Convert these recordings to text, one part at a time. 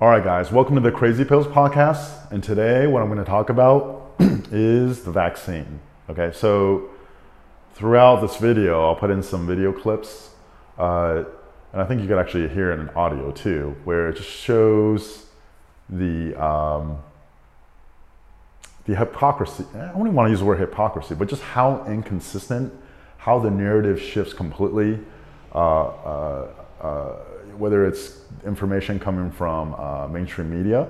All right, guys, welcome to the Crazy Pills podcast. And today, what I'm going to talk about is the vaccine. Okay, so throughout this video, I'll put in some video clips, uh, and I think you could actually hear it in audio too, where it just shows the um, the hypocrisy. I don't even want to use the word hypocrisy, but just how inconsistent, how the narrative shifts completely. Uh, uh, uh, whether it's information coming from uh, mainstream media,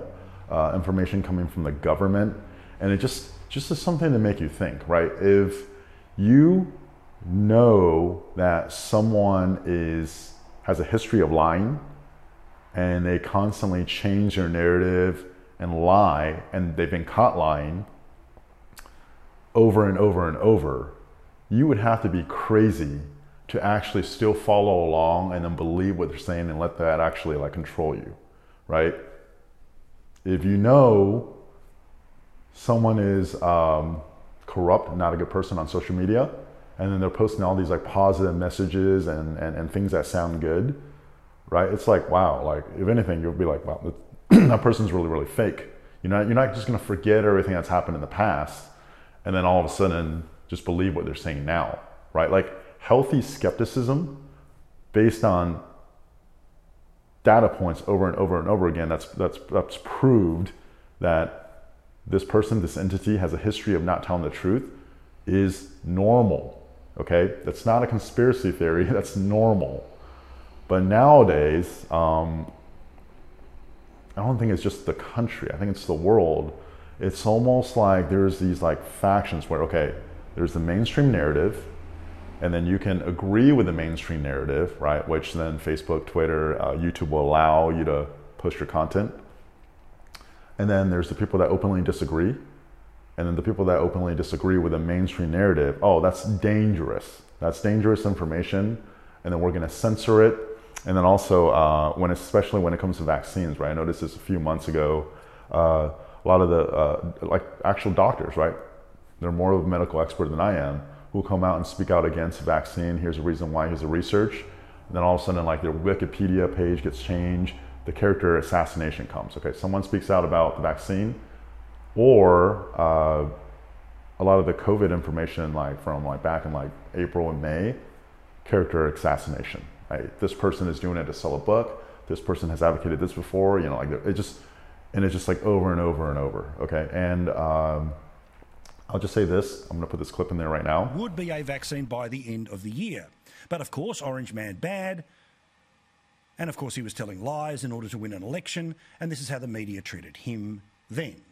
uh, information coming from the government, and it just just is something to make you think, right? If you know that someone is has a history of lying and they constantly change their narrative and lie and they've been caught lying over and over and over, you would have to be crazy to actually still follow along and then believe what they're saying and let that actually like control you, right? If you know someone is um, corrupt, not a good person on social media, and then they're posting all these like positive messages and, and, and things that sound good, right? It's like, wow, like if anything, you'll be like, wow, that person's really, really fake. You're not, you're not just gonna forget everything that's happened in the past and then all of a sudden just believe what they're saying now, right? Like healthy skepticism based on data points over and over and over again that's that's that's proved that this person this entity has a history of not telling the truth is normal okay? That's not a conspiracy theory that's normal. But nowadays um, i don't think it's just the country i think it's the world. It's almost like there's these like factions where okay there's the mainstream narrative and then you can agree with the mainstream narrative, right? Which then Facebook, Twitter, uh, YouTube will allow you to post your content. And then there's the people that openly disagree. And then the people that openly disagree with the mainstream narrative, oh, that's dangerous. That's dangerous information. And then we're going to censor it. And then also, uh, when especially when it comes to vaccines, right? I noticed this a few months ago. Uh, a lot of the uh, like actual doctors, right? They're more of a medical expert than I am who come out and speak out against vaccine. Here's a reason why. Here's the research. And then all of a sudden, like their Wikipedia page gets changed. The character assassination comes. Okay, someone speaks out about the vaccine, or uh, a lot of the COVID information, like from like back in like April and May, character assassination. Right? This person is doing it to sell a book. This person has advocated this before. You know, like it just, and it's just like over and over and over. Okay, and um, I'll just say this. I'm going to put this clip in there right now. Would be a vaccine by the end of the year. But of course, Orange Man bad. And of course, he was telling lies in order to win an election. And this is how the media treated him then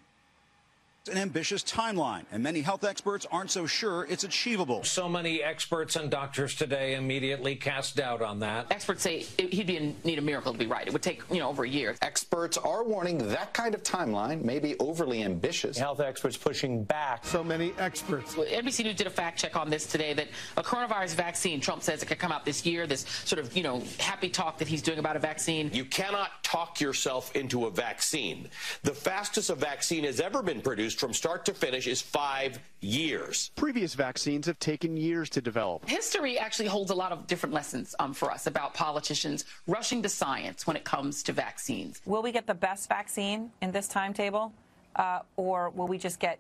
an ambitious timeline, and many health experts aren't so sure it's achievable. So many experts and doctors today immediately cast doubt on that. Experts say he'd be in need a miracle to be right. It would take, you know, over a year. Experts are warning that kind of timeline may be overly ambitious. Health experts pushing back. So many experts. Well, NBC News did a fact check on this today that a coronavirus vaccine, Trump says it could come out this year. This sort of, you know, happy talk that he's doing about a vaccine. You cannot talk yourself into a vaccine. The fastest a vaccine has ever been produced from start to finish is five years. Previous vaccines have taken years to develop. History actually holds a lot of different lessons um, for us about politicians rushing to science when it comes to vaccines. Will we get the best vaccine in this timetable, uh, or will we just get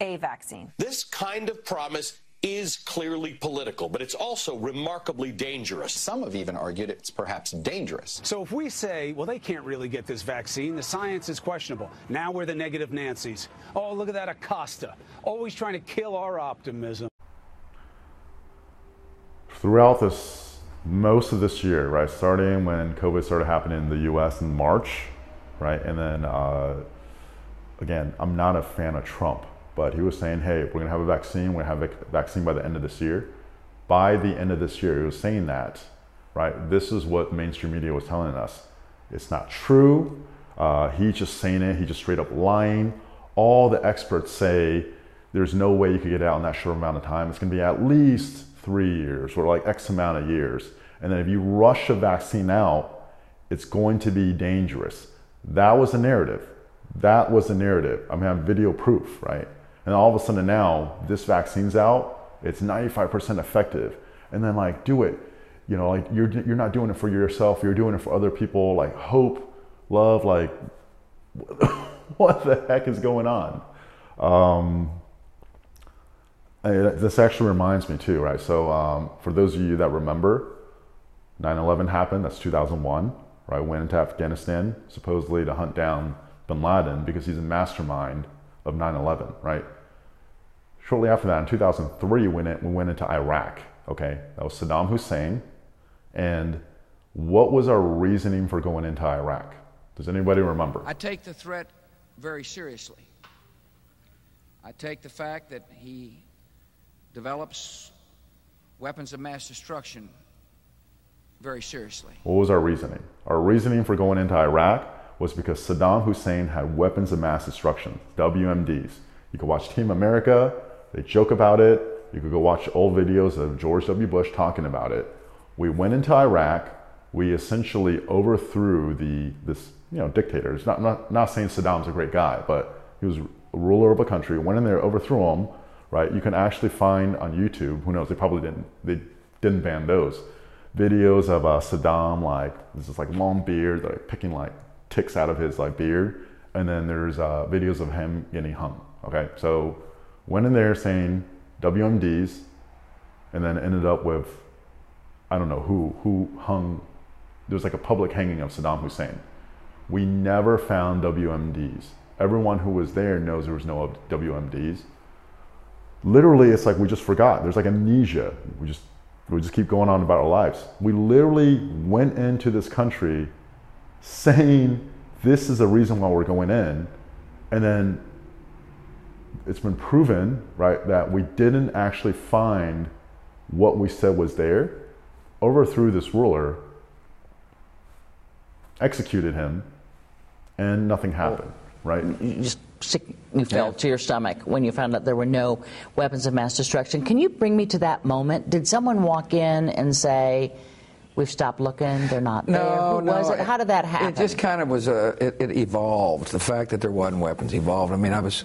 a vaccine? This kind of promise is clearly political, but it's also remarkably dangerous. Some have even argued it's perhaps dangerous. So if we say, well, they can't really get this vaccine, the science is questionable. Now we're the negative Nancy's. Oh, look at that Acosta, always trying to kill our optimism. Throughout this, most of this year, right, starting when COVID started happening in the U.S. in March, right, and then uh, again, I'm not a fan of Trump but he was saying, hey, we're going to have a vaccine. We're going to have a vaccine by the end of this year. By the end of this year, he was saying that, right? This is what mainstream media was telling us. It's not true. Uh, he's just saying it. He's just straight up lying. All the experts say there's no way you could get out in that short amount of time. It's going to be at least three years or like X amount of years. And then if you rush a vaccine out, it's going to be dangerous. That was the narrative. That was the narrative. I mean, I have video proof, right? And all of a sudden now this vaccine's out, it's 95% effective. And then like do it. You know, like you're you're not doing it for yourself, you're doing it for other people. Like hope love, like, what the heck is going on? Um, this actually reminds me too, right? So, um, for those of you that remember, 9 11 happened, that's 2001, right? Went into Afghanistan supposedly to hunt down bin Laden because he's a mastermind of 9 11, right? Shortly after that, in 2003, we went, we went into Iraq, okay? That was Saddam Hussein. And what was our reasoning for going into Iraq? Does anybody remember? I take the threat very seriously. I take the fact that he develops weapons of mass destruction very seriously. What was our reasoning? Our reasoning for going into Iraq was because Saddam Hussein had weapons of mass destruction, WMDs. You could watch Team America, they joke about it. You could go watch old videos of George W. Bush talking about it. We went into Iraq, we essentially overthrew the this you know dictator. It's not, not, not saying Saddam's a great guy, but he was ruler of a country, went in there, overthrew him, right? You can actually find on YouTube, who knows, they probably didn't, they didn't ban those, videos of uh, Saddam, like, this is like long beard, like picking like ticks out of his like beard. And then there's uh, videos of him getting hung, okay? So went in there saying WMDs, and then ended up with, I don't know who, who hung, there was like a public hanging of Saddam Hussein. We never found WMDs. Everyone who was there knows there was no WMDs. Literally, it's like we just forgot. There's like amnesia. We just we just keep going on about our lives. We literally went into this country saying this is the reason why we're going in, and then it's been proven, right, that we didn't actually find what we said was there, overthrew this ruler, executed him, and nothing happened, right? You just sick you fell yeah. to your stomach when you found out there were no weapons of mass destruction. Can you bring me to that moment? Did someone walk in and say, We've stopped looking. They're not no, there. Who no, was it? How did that happen? It just kind of was a. It, it, evolved. The fact that there wasn't weapons evolved. I mean, I was,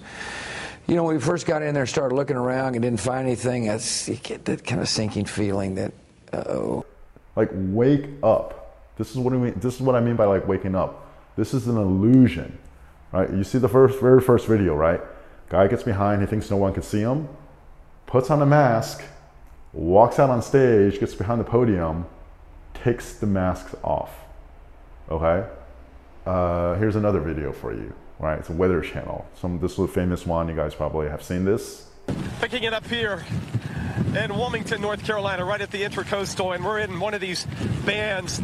you know, when we first got in there, started looking around and didn't find anything. That's you get that kind of sinking feeling that, oh. Like wake up. This is what I mean. This is what I mean by like waking up. This is an illusion, right? You see the first, very first video, right? Guy gets behind. He thinks no one can see him. Puts on a mask. Walks out on stage. Gets behind the podium takes the masks off. Okay? Uh, here's another video for you. Right? It's a weather channel. Some this is a famous one. You guys probably have seen this. Picking it up here in Wilmington, North Carolina, right at the Intracoastal, and we're in one of these bands.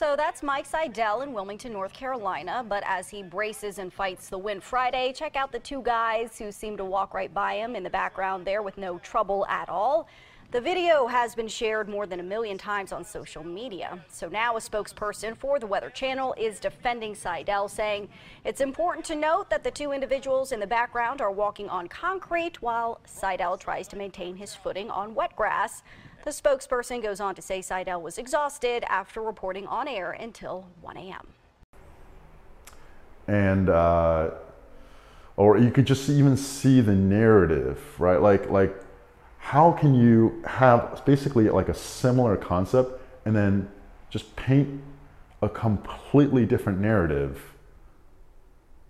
So that's Mike Seidel in Wilmington, North Carolina. But as he braces and fights the wind Friday, check out the two guys who seem to walk right by him in the background there with no trouble at all. The video has been shared more than a million times on social media. So now a spokesperson for the Weather Channel is defending Seidel, saying it's important to note that the two individuals in the background are walking on concrete while Seidel tries to maintain his footing on wet grass. The spokesperson goes on to say Seidel was exhausted after reporting on air until 1 a.m. And, uh, or you could just even see the narrative, right? Like, like, how can you have basically like a similar concept and then just paint a completely different narrative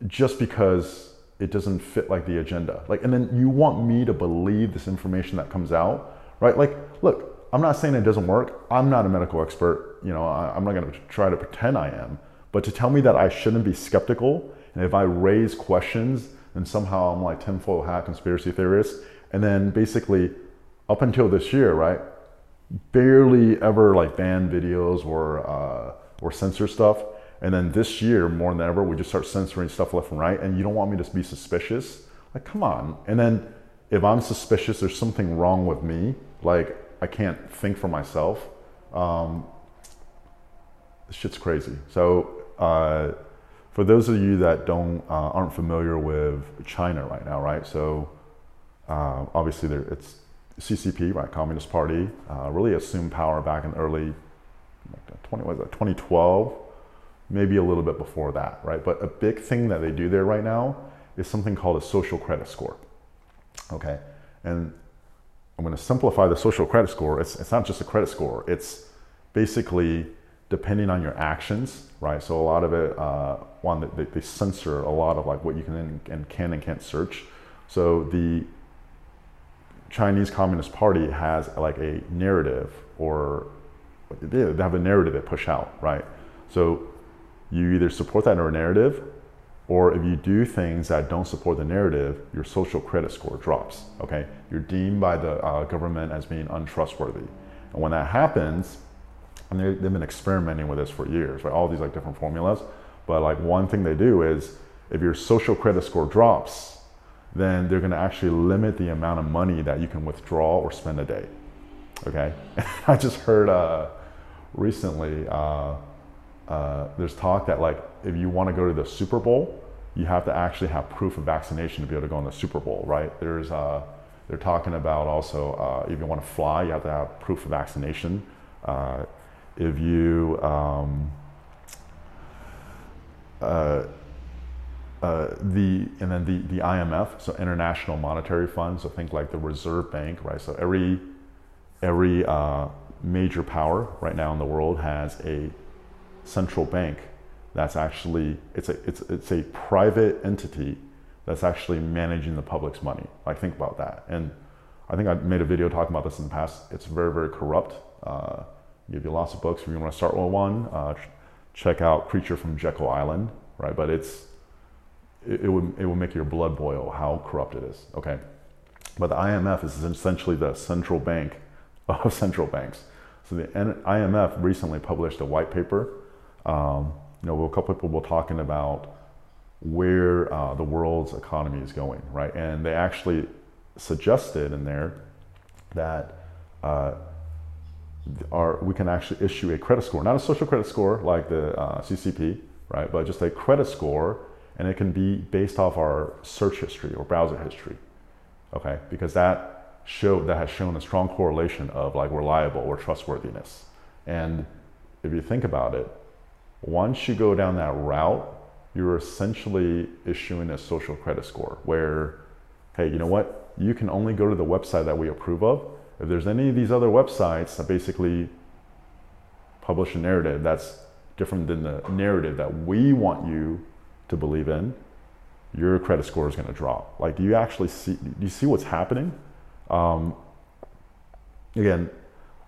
just because it doesn't fit like the agenda? Like and then you want me to believe this information that comes out right? Like look i'm not saying it doesn't work. I'm not a medical expert. You know I, i'm not going to try to pretend i am. But to tell me that i shouldn't be skeptical and if i raise questions then somehow i'm like tinfoil hat conspiracy theorist and then basically up until this year, right, barely ever like ban videos or uh, or censor stuff. And then this year, more than ever, we just start censoring stuff left and right. And you don't want me to be suspicious? Like, come on. And then if I'm suspicious, there's something wrong with me. Like, I can't think for myself. Um, shit's crazy. So, uh, for those of you that don't uh, aren't familiar with China right now, right? So, uh, obviously, there it's CCP, right, Communist Party, uh, really assumed power back in early 20, was that, 2012, maybe a little bit before that, right? But a big thing that they do there right now is something called a social credit score. Okay, and I'm going to simplify the social credit score. It's, it's not just a credit score. It's basically depending on your actions, right? So a lot of it, uh, one, they, they censor a lot of like what you can and can and can't search. So the Chinese Communist Party has like a narrative or they have a narrative they push out, right? So you either support that narrative or if you do things that don't support the narrative, your social credit score drops, okay? You're deemed by the uh, government as being untrustworthy. And when that happens, and they've been experimenting with this for years, right? All these like different formulas. But like one thing they do is if your social credit score drops, then they're going to actually limit the amount of money that you can withdraw or spend a day. Okay, I just heard uh, recently uh, uh, there's talk that like if you want to go to the Super Bowl, you have to actually have proof of vaccination to be able to go in the Super Bowl, right? There's uh, they're talking about also uh, if you want to fly, you have to have proof of vaccination. Uh, if you um, uh, the and then the, the IMF, so International Monetary Fund, so think like the Reserve Bank, right? So every every uh, major power right now in the world has a central bank that's actually it's a it's it's a private entity that's actually managing the public's money. Like think about that. And I think I made a video talking about this in the past. It's very very corrupt. Uh, give you lots of books if you want to start with one. Uh, check out Creature from Jekyll Island, right? But it's it, it, would it would make your blood boil how corrupt it is. Okay, but the IMF is essentially the central bank of central banks. So the IMF recently published a white paper. Um, you know, a couple people were talking about where uh, the world's economy is going, right? And they actually suggested in there that uh, our, we can actually issue a credit score, not a social credit score like the uh, CCP, right? But just a credit score, and it can be based off our search history or browser history, okay? Because that show that has shown a strong correlation of like reliable or trustworthiness. And if you think about it, once you go down that route, you're essentially issuing a social credit score where, hey, you know what? You can only go to the website that we approve of if there's any of these other websites that basically publish a narrative that's different than the narrative that we want you to believe in, your credit score is going to drop. Like, do you actually see? Do you see what's happening? Um, again,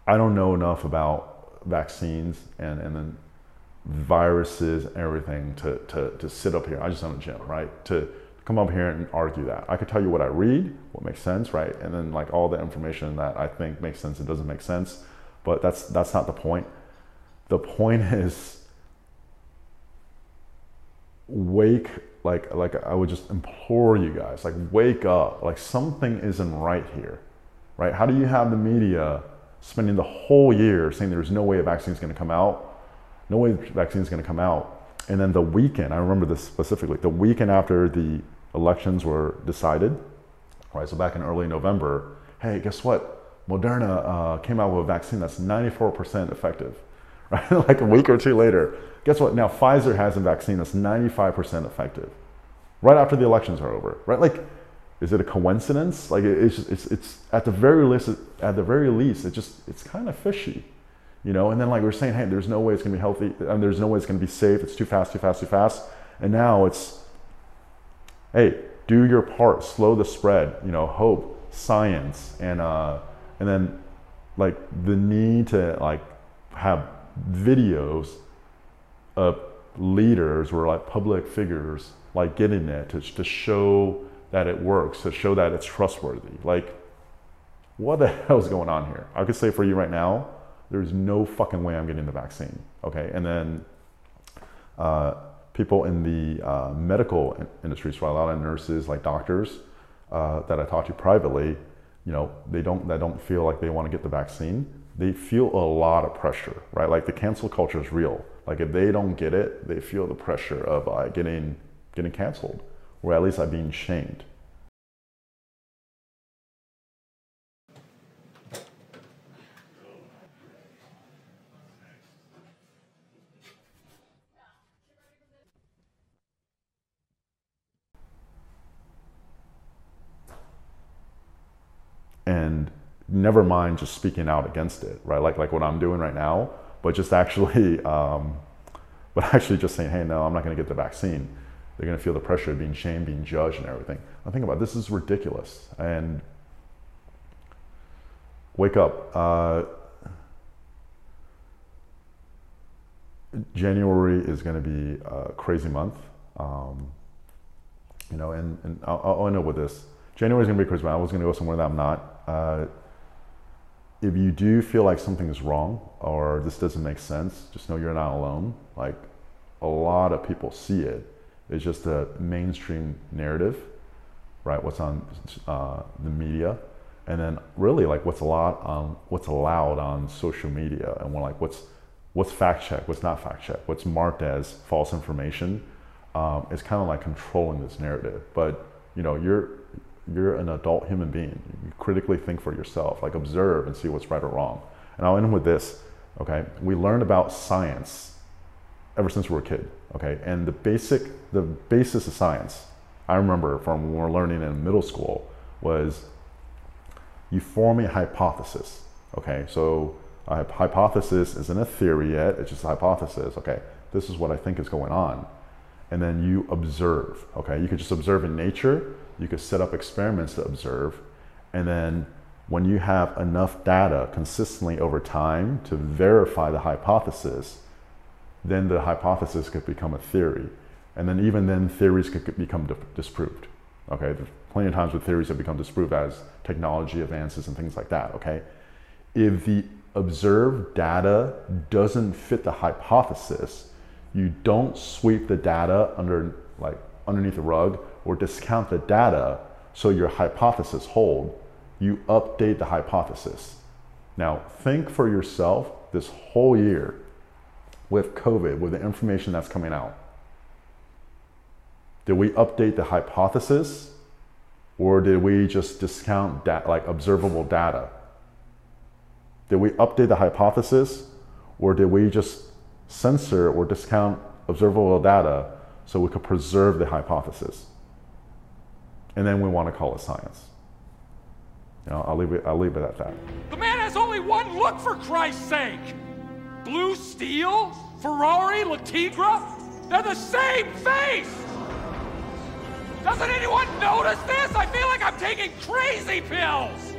I don't know enough about vaccines and and then viruses and everything to, to, to sit up here. I just own a gym, right? To come up here and argue that. I could tell you what I read, what makes sense, right? And then like all the information that I think makes sense it doesn't make sense. But that's that's not the point. The point is wake like like I would just implore you guys, like wake up. Like something isn't right here. Right? How do you have the media spending the whole year saying there's no way a vaccine is going to come out? No way the vaccine is going to come out. And then the weekend, I remember this specifically, the weekend after the elections were decided, right? So back in early November, hey, guess what? Moderna uh, came out with a vaccine that's 94% effective, right? like a week or two later, guess what? Now Pfizer has a vaccine that's 95% effective, right after the elections are over, right? Like, is it a coincidence? Like, it's just, it's it's at the very least, at the very least, it just it's kind of fishy, you know. And then like we're saying, hey, there's no way it's gonna be healthy, and there's no way it's gonna be safe. It's too fast, too fast, too fast. And now it's hey, do your part, slow the spread, you know, hope, science, and uh, and then like the need to like have videos of leaders or like public figures like getting it to, to show that it works, to show that it's trustworthy. Like, what the hell is going on here? I could say for you right now, there's no fucking way I'm getting the vaccine. Okay, and then uh, people in the uh, medical industry, so a lot of nurses, like doctors, uh, that I talk to privately, you know, they don't, they don't feel like they want to get the vaccine. They feel a lot of pressure, right? Like the cancel culture is real. Like if they don't get it, they feel the pressure of uh, getting, getting canceled, or at least like being shamed. and never mind just speaking out against it, right? Like like what I'm doing right now. but just actually, um, but actually just saying, hey, no, I'm not going to get the vaccine. They're going to feel the pressure of being shamed, being judged, and everything. I think about it, this is ridiculous. And wake up. Uh, January is going to be a crazy month. Um, you know, and, and I'll, I'll end up with this. January is going to be crazy. I was going to go somewhere that I'm not. Uh, if you do feel like something is wrong or this doesn't make sense, just know you're not alone. Like a lot of people see it. It's just a mainstream narrative, right? What's on uh, the media, and then really like what's allowed on what's allowed on social media, and we're like what's what's fact check, what's not fact check, what's marked as false information. Um, it's kind of like controlling this narrative. But you know, you're you're an adult human being. You critically think for yourself, like observe and see what's right or wrong. And I'll end with this. Okay, we learned about science ever since we were a kid. Okay, and the basic, the basis of science, I remember from when we were learning in middle school was you form a hypothesis. Okay, so a hypothesis isn't a theory yet; it's just a hypothesis. Okay, this is what I think is going on, and then you observe. Okay, you could just observe in nature you could set up experiments to observe. And then when you have enough data consistently over time to verify the hypothesis, then the hypothesis could become a theory. And then even then theories could become disproved. Okay, there's plenty of times where theories have become disproved as technology advances and things like that. Okay, if the observed data doesn't fit the hypothesis, you don't sweep the data under like underneath the rug or discount the data so your hypothesis hold, you update the hypothesis. Now, think for yourself this whole year with COVID, with the information that's coming out. Did we update the hypothesis or did we just discount that like observable data? Did we update the hypothesis or did we just censor or discount observable data so we could preserve the hypothesis? And then we want to call it science. You know, I'll leave it. I'll leave it at that. The man has only one look, for Christ's sake. Blue Steel, Ferrari, Le Tigre, they're the same face. Doesn't anyone notice this? I feel like I'm taking crazy pills.